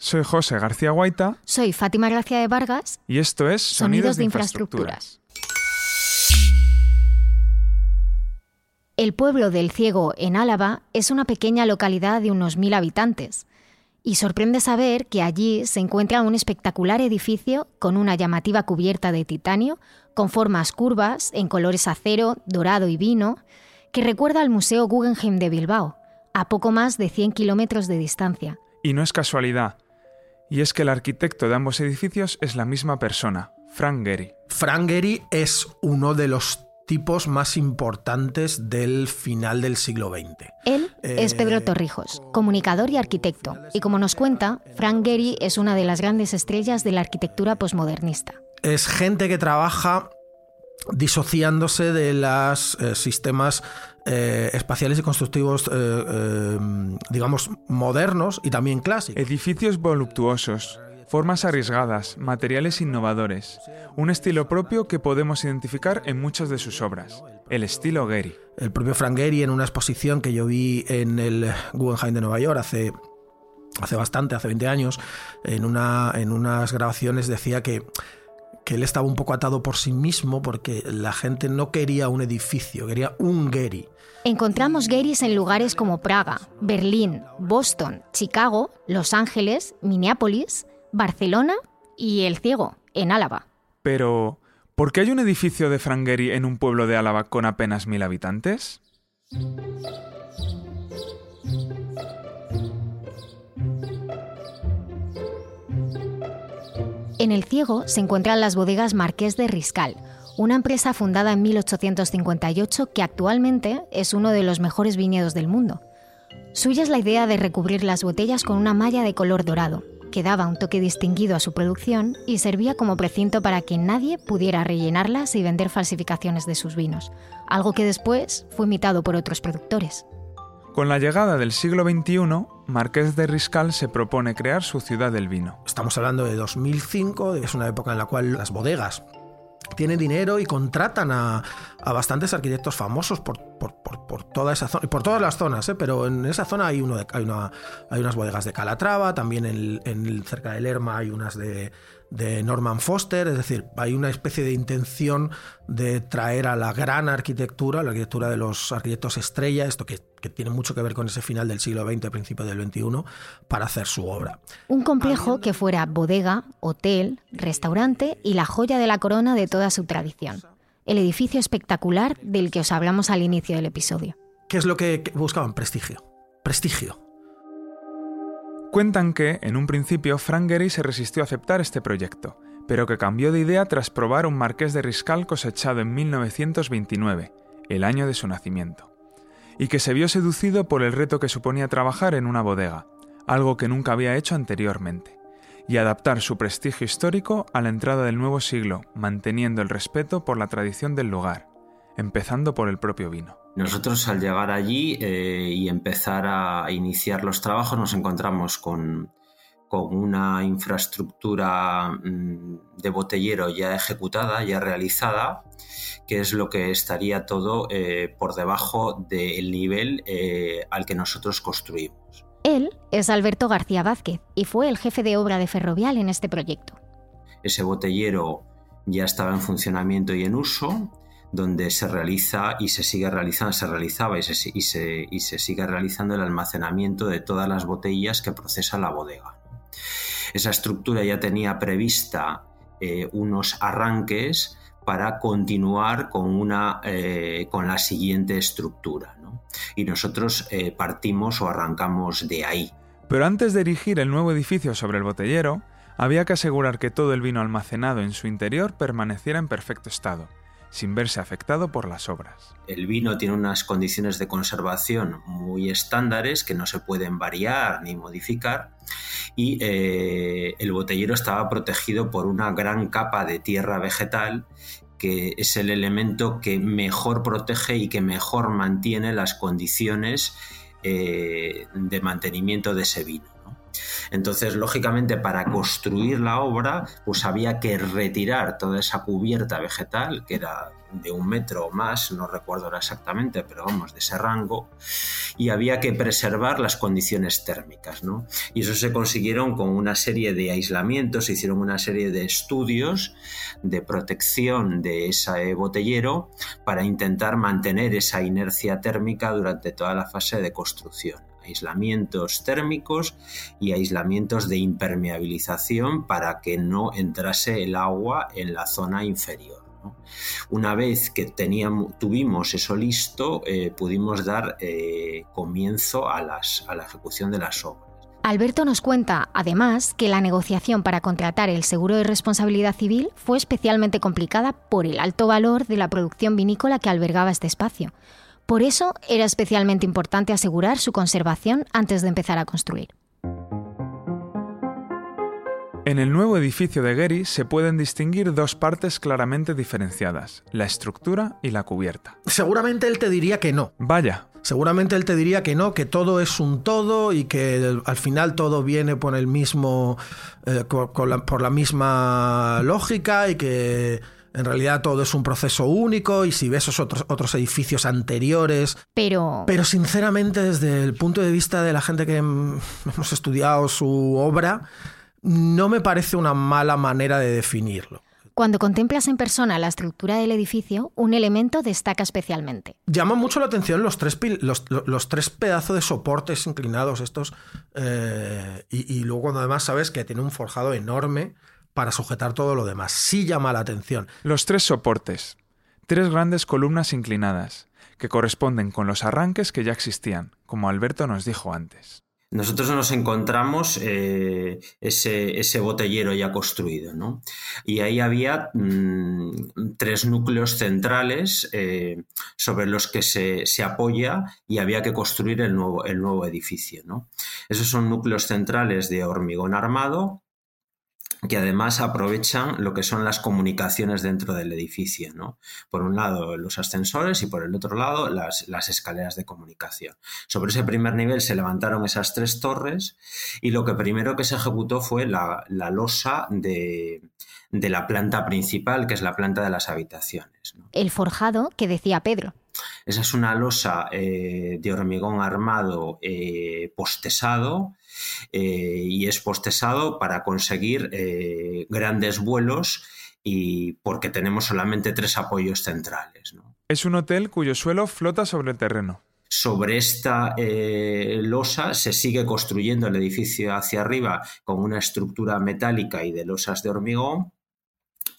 Soy José García Guaita. Soy Fátima Gracia de Vargas. Y esto es Sonidos, de, infraestructuras. El pueblo del Ciego, en Álava, es una pequeña localidad de unos mil habitantes. Y sorprende saber que allí se encuentra un espectacular edificio con una llamativa cubierta de titanio, con formas curvas, en colores acero, dorado y vino, que recuerda al Museo Guggenheim de Bilbao, a poco más de 100 kilómetros de distancia. Y no es casualidad y es que el arquitecto de ambos edificios es la misma persona, Frank Gehry. Frank Gehry es uno de los tipos más importantes del final del siglo XX. Él es Pedro eh, Torrijos, comunicador y arquitecto, y como nos cuenta, Frank Gehry es una de las grandes estrellas de la arquitectura posmodernista. Es gente que trabaja disociándose de los eh, sistemas eh, espaciales y constructivos, eh, digamos, modernos y también clásicos. Edificios voluptuosos, formas arriesgadas, materiales innovadores, un estilo propio que podemos identificar en muchas de sus obras, el estilo Gehry. El propio Frank Gehry en una exposición que yo vi en el Guggenheim de Nueva York hace hace bastante, hace 20 años, en, una, en unas grabaciones decía que que él estaba un poco atado por sí mismo porque la gente no quería un edificio, quería un Gehry. Encontramos Gehrys en lugares como Praga, Berlín, Boston, Chicago, Los Ángeles, Minneapolis, Barcelona y El Ciego, en Álava. Pero, ¿por qué hay un edificio de Frank Gehry en un pueblo de Álava con apenas mil habitantes? En El Ciego se encuentran las bodegas Marqués de Riscal, una empresa fundada en 1858 que actualmente es uno de los mejores viñedos del mundo. Suya es la idea de recubrir las botellas con una malla de color dorado, que daba un toque distinguido a su producción y servía como precinto para que nadie pudiera rellenarlas y vender falsificaciones de sus vinos, algo que después fue imitado por otros productores. Con la llegada del siglo XXI, Marqués de Riscal se propone crear su ciudad del vino. Estamos hablando de 2005, es una época en la cual las bodegas tienen dinero y contratan a, bastantes arquitectos famosos por, zona, por todas las zonas, ¿eh? pero en esa zona hay, uno una, hay unas bodegas de Calatrava, también en, cerca de Lerma hay unas de, de Norman Foster, es decir, hay una especie de intención de traer a la gran arquitectura, la arquitectura de los arquitectos estrella, esto que, tiene mucho que ver con ese final del siglo XX, principio del XXI, para hacer su obra. Un complejo que fuera bodega, hotel, restaurante y la joya de la corona de toda su tradición. El edificio espectacular del que os hablamos al inicio del episodio. ¿Qué es lo que buscaban? Prestigio. Prestigio. Cuentan que, en un principio, Frank Gehry se resistió a aceptar este proyecto, pero que cambió de idea tras probar un marqués de Riscal cosechado en 1929, el año de su nacimiento, y que se vio seducido por el reto que suponía trabajar en una bodega, algo que nunca había hecho anteriormente, y adaptar su prestigio histórico a la entrada del nuevo siglo, manteniendo el respeto por la tradición del lugar, empezando por el propio vino. Nosotros al llegar allí eh, y empezar a iniciar los trabajos nos encontramos con, una infraestructura mm, de botellero ya ejecutada, ya realizada, que es lo que estaría todo eh, por debajo del nivel eh, al que nosotros construimos. Él es Alberto García Vázquez y fue el jefe de obra de Ferrovial en este proyecto. Ese botellero ya estaba en funcionamiento y en uso donde se realiza y se sigue realizando, se realizaba y se, y se, y se sigue realizando el almacenamiento de todas las botellas que procesa la bodega. Esa estructura ya tenía prevista eh, unos arranques para continuar con, una, eh, con la siguiente estructura. Y nosotros eh, partimos o arrancamos de ahí. Pero antes de erigir el nuevo edificio sobre el botellero, había que asegurar que todo el vino almacenado en su interior permaneciera en perfecto estado sin verse afectado por las obras. El vino tiene unas condiciones de conservación muy estándares que no se pueden variar ni modificar y eh, el botellero estaba protegido por una gran capa de tierra vegetal que es el elemento que mejor protege y que mejor mantiene las condiciones eh, de mantenimiento de ese vino. Entonces, lógicamente, para construir la obra, pues había que retirar toda esa cubierta vegetal, que era de un metro o más, no recuerdo ahora exactamente, pero vamos, de ese rango, y había que preservar las condiciones térmicas, ¿no? Y eso se consiguieron con una serie de aislamientos, se hicieron una serie de estudios de protección de ese botellero para intentar mantener esa inercia térmica durante toda la fase de construcción aislamientos térmicos y aislamientos de impermeabilización para que no entrase el agua en la zona inferior. Una vez que teníamos, tuvimos eso listo, eh, pudimos dar eh, comienzo a, las, a la ejecución de las obras. Alberto nos cuenta, además, que la negociación para contratar el seguro de responsabilidad civil fue especialmente complicada por el alto valor de la producción vinícola que albergaba este espacio. Por eso era especialmente importante asegurar su conservación antes de empezar a construir. En el nuevo edificio de Gary se pueden distinguir dos partes claramente diferenciadas, la estructura y la cubierta. Seguramente él te diría que no. Vaya. Seguramente él te diría que no, que todo es un todo y que al final todo viene por el mismo, eh, por la misma lógica y que en realidad todo es un proceso único y si ves esos otros, otros edificios anteriores. Pero. Pero sinceramente, desde el punto de vista de la gente que hemos estudiado su obra, no me parece una mala manera de definirlo. Cuando contemplas en persona la estructura del edificio, un elemento destaca especialmente. Llama mucho la atención los tres, los, tres pedazos de soportes inclinados estos. Eh, y, y, luego cuando además sabes que tiene un forjado enorme para sujetar todo lo demás. Sí llama la atención. Los tres soportes. Tres grandes columnas inclinadas, que corresponden con los arranques que ya existían, como Alberto nos dijo antes. Nosotros nos encontramos eh, ese, botellero ya construido, ¿no? Y ahí había mm, tres núcleos centrales eh, sobre los que se, se, apoya y había que construir el nuevo, el nuevo edificio, ¿no? Esos son núcleos centrales de hormigón armado que además aprovechan lo que son las comunicaciones dentro del edificio, ¿no? Por un lado los ascensores y por el otro lado las, escaleras de comunicación. Sobre ese primer nivel se levantaron esas tres torres y lo que primero que se ejecutó fue la, losa de, la planta principal, que es la planta de las habitaciones. El forjado que decía Pedro. Esa es una losa eh, de hormigón armado eh, postesado eh, y es postesado para conseguir eh, grandes vuelos y porque tenemos solamente tres apoyos centrales. Es un hotel cuyo suelo flota sobre el terreno. Sobre esta eh, losa se sigue construyendo el edificio hacia arriba con una estructura metálica y de losas de hormigón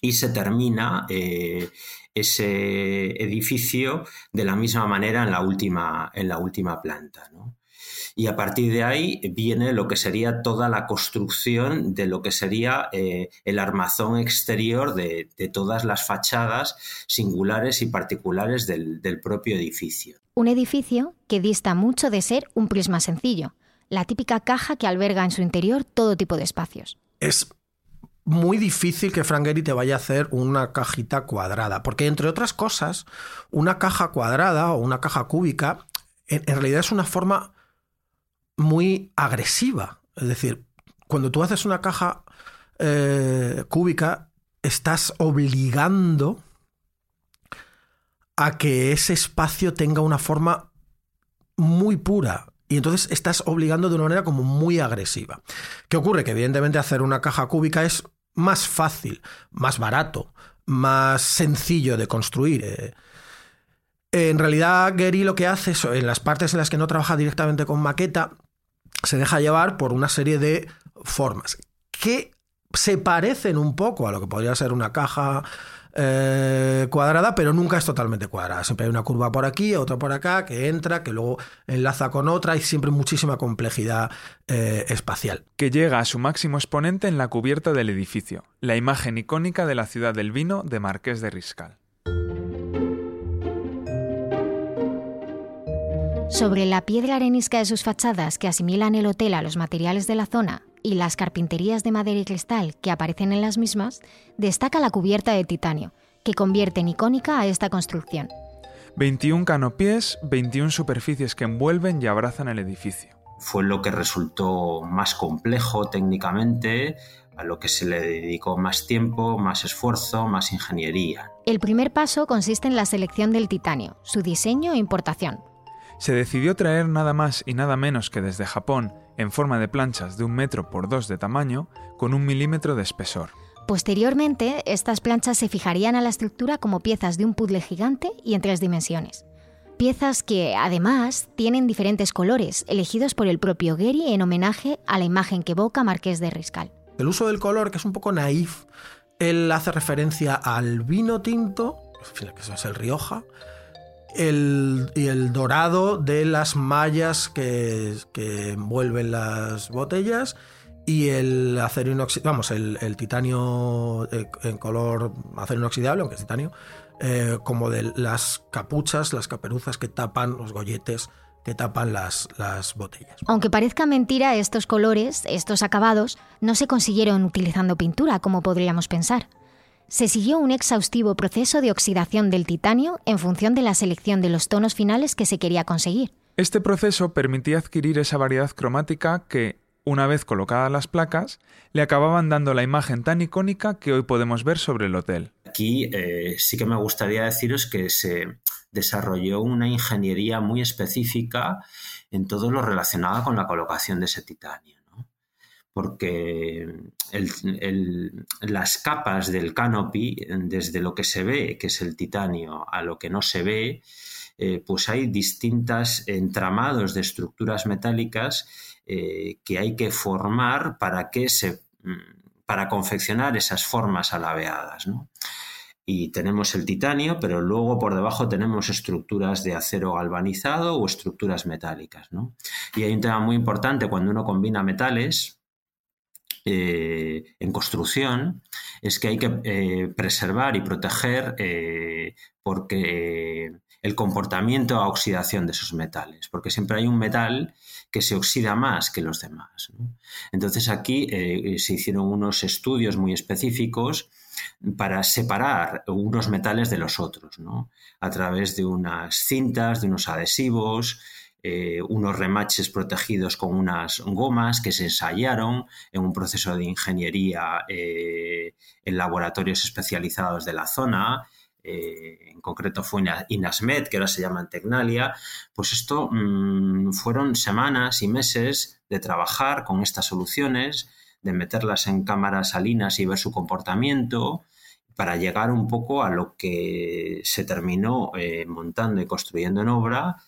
y se termina ese edificio de la misma manera en la última, en la última planta. ¿no? Y a partir de ahí viene lo que sería toda la construcción de lo que sería eh, el armazón exterior de, todas las fachadas singulares y particulares del, propio edificio. Un edificio que dista mucho de ser un prisma sencillo, la típica caja que alberga en su interior todo tipo de espacios. Es muy difícil que Frank te vaya a hacer una cajita cuadrada, porque entre otras cosas, una caja cuadrada o una caja cúbica en realidad es una forma muy agresiva. Es decir, cuando tú haces una caja eh, cúbica, estás obligando a que ese espacio tenga una forma muy pura. Y entonces estás obligando de una manera como muy agresiva. ¿Qué ocurre? Que evidentemente hacer una caja cúbica es más fácil, más barato, más sencillo de construir. Eh. En realidad, Gary lo que hace es, en las partes en las que no trabaja directamente con maqueta, se deja llevar por una serie de formas que se parecen un poco a lo que podría ser una caja eh, cuadrada, pero nunca es totalmente cuadrada. Siempre hay una curva por aquí, otra por acá, que entra, que luego enlaza con otra, y siempre muchísima complejidad eh, espacial. Que llega a su máximo exponente en la cubierta del edificio, la imagen icónica de la ciudad del vino de Marqués de Riscal. Sobre la piedra arenisca de sus fachadas que asimilan el hotel a los materiales de la zona y las carpinterías de madera y cristal que aparecen en las mismas, destaca la cubierta de titanio, que convierte en icónica a esta construcción. 21 canopiés, 21 superficies que envuelven y abrazan el edificio. fue lo que resultó más complejo técnicamente, a lo que se le dedicó más tiempo, más esfuerzo, más ingeniería. El primer paso consiste en la selección del titanio, su diseño e importación. Se decidió traer nada más y nada menos que desde Japón, en forma de planchas de un metro por dos de tamaño, con un milímetro de espesor. Posteriormente, estas planchas se fijarían a la estructura como piezas de un puzzle gigante y en tres dimensiones. Piezas que, además, tienen diferentes colores, elegidos por el propio Gary en homenaje a la imagen que evoca Marqués de Riscal. El uso del color, que es un poco naif, él hace referencia al vino tinto, que eso es el Rioja, y el dorado de las mallas que, envuelven las botellas y el acero inoxidable, vamos, el, titanio eh, en color acero inoxidable, aunque es titanio, eh, como de las capuchas, las caperuzas que tapan los golletes que tapan las, las botellas. Aunque parezca mentira, estos colores, estos acabados, no se consiguieron utilizando pintura, como podríamos pensar. Se siguió un exhaustivo proceso de oxidación del titanio en función de la selección de los tonos finales que se quería conseguir. Este proceso permitía adquirir esa variedad cromática que, una vez colocadas las placas, le acababan dando la imagen tan icónica que hoy podemos ver sobre el hotel. Aquí eh, sí que me gustaría deciros que se desarrolló una ingeniería muy específica en todo lo relacionado con la colocación de ese titanio. Porque las capas del canopy, desde lo que se ve, que es el titanio, a lo que no se ve, eh, pues hay distintos entramados de estructuras metálicas eh, que hay que formar para que se mm, para confeccionar esas formas alabeadas. Y tenemos el titanio, pero luego por debajo tenemos estructuras de acero galvanizado o estructuras metálicas. Y hay un tema muy importante cuando uno combina metales, eh, en construcción es que hay que eh, preservar y proteger porque el comportamiento a oxidación de esos metales, porque siempre hay un metal que se oxida más que los demás. Entonces aquí eh, se hicieron unos estudios muy específicos para separar unos metales de los otros, a través de unas cintas, de unos adhesivos, eh, unos remaches protegidos con unas gomas que se ensayaron en un proceso de ingeniería eh, en laboratorios especializados de la zona eh, en concreto fue Inasmed, que ahora se llama Tecnalia, pues esto mm, fueron semanas y meses de trabajar con estas soluciones, de meterlas en cámaras salinas y ver su comportamiento, para llegar un poco a lo que se terminó montando y construyendo en obra.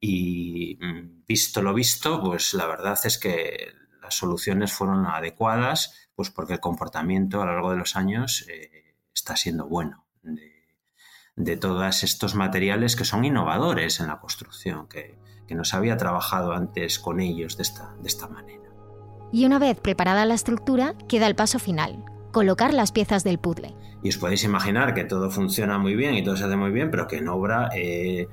Y mm, visto lo visto, pues la verdad es que las soluciones fueron adecuadas, pues porque el comportamiento a lo largo de los años eh, está siendo bueno de todos estos materiales que son innovadores en la construcción, que, no se había trabajado antes con ellos de esta, de esta manera. Y una vez preparada la estructura, queda el paso final, colocar las piezas del puzzle. Y os podéis imaginar que todo funciona muy bien y todo se hace muy bien, pero que en obra eh,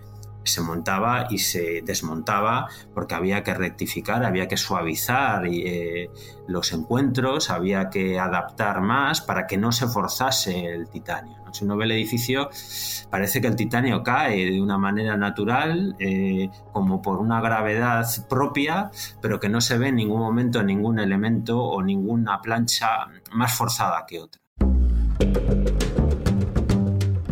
se montaba y se desmontaba porque había que rectificar, había que suavizar eh, los encuentros, había que adaptar más para que no se forzase el titanio. Si uno ve el edificio, parece que el titanio cae de una manera natural, eh, como por una gravedad propia, pero que no se ve en ningún momento ningún elemento o ninguna plancha más forzada que otra.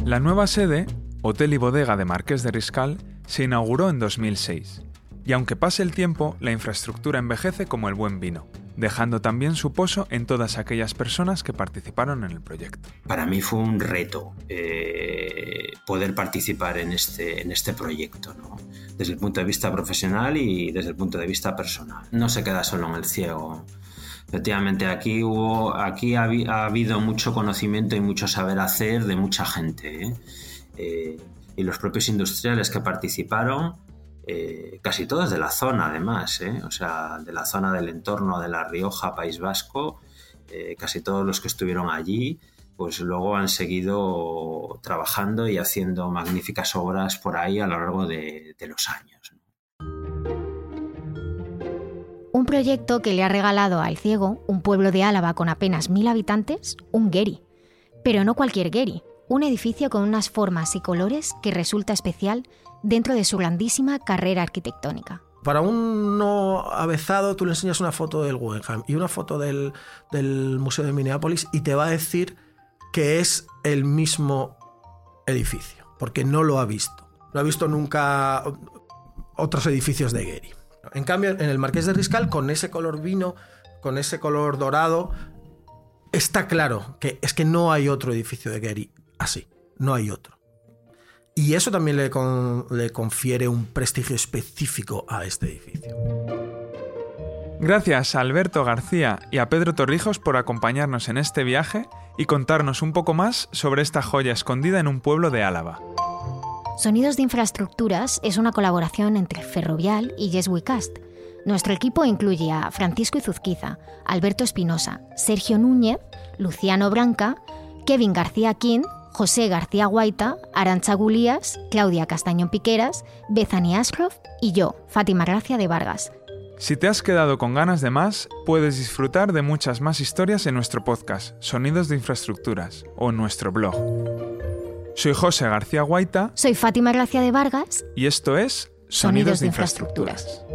La nueva sede Hotel y Bodega de Marqués de Riscal se inauguró en 2006, y aunque pase el tiempo, la infraestructura envejece como el buen vino, dejando también su pozo en todas aquellas personas que participaron en el proyecto. Para mí fue un reto eh, poder participar en este, este proyecto, desde el punto de vista profesional y desde el punto de vista personal. No se queda solo en el ciego. Efectivamente, aquí, hubo, aquí ha, habido mucho conocimiento y mucho saber hacer de mucha gente. ¿eh? Eh, y los propios industriales que participaron, eh, casi todos de la zona además, ¿eh? o sea, de la zona del entorno de La Rioja, País Vasco, casi todos los que estuvieron allí, pues luego han seguido trabajando y haciendo magníficas obras por ahí a lo largo de, de los años. Un proyecto que le ha regalado al ciego, un pueblo de Álava con apenas mil habitantes, un Geri. Pero no cualquier Geri, un edificio con unas formas y colores que resulta especial dentro de su grandísima carrera arquitectónica. Para un no avezado, tú le enseñas una foto del Guggenheim y una foto del, del Museo de Minneapolis y te va a decir que es el mismo edificio, porque no lo ha visto. No ha visto nunca otros edificios de Gary. En cambio, en el Marqués de Riscal, con ese color vino, con ese color dorado, está claro que es que no hay otro edificio de Gary así. No hay otro. Y eso también le, le confiere un prestigio específico a este edificio. Gracias a Alberto García y a Pedro Torrijos por acompañarnos en este viaje y contarnos un poco más sobre esta joya escondida en un pueblo de Álava. Sonidos de Infraestructuras es una colaboración entre Ferrovial y Yes We Cast. Nuestro equipo incluye a Francisco Izuzquiza, Alberto Espinosa, Sergio Núñez, Luciano Branca, Kevin García Quint, José García Guaita, Arancha Gulías, Claudia Castañón Piqueras, Bethany Ashcroft y yo, Fátima Gracia de Vargas. Si te has quedado con ganas de más, puedes disfrutar de muchas más historias en nuestro podcast, Sonidos de Infraestructuras, o en nuestro blog. Soy José García Guaita. Soy Fátima Gracia de Vargas. Y esto es Sonidos, de, infraestructuras.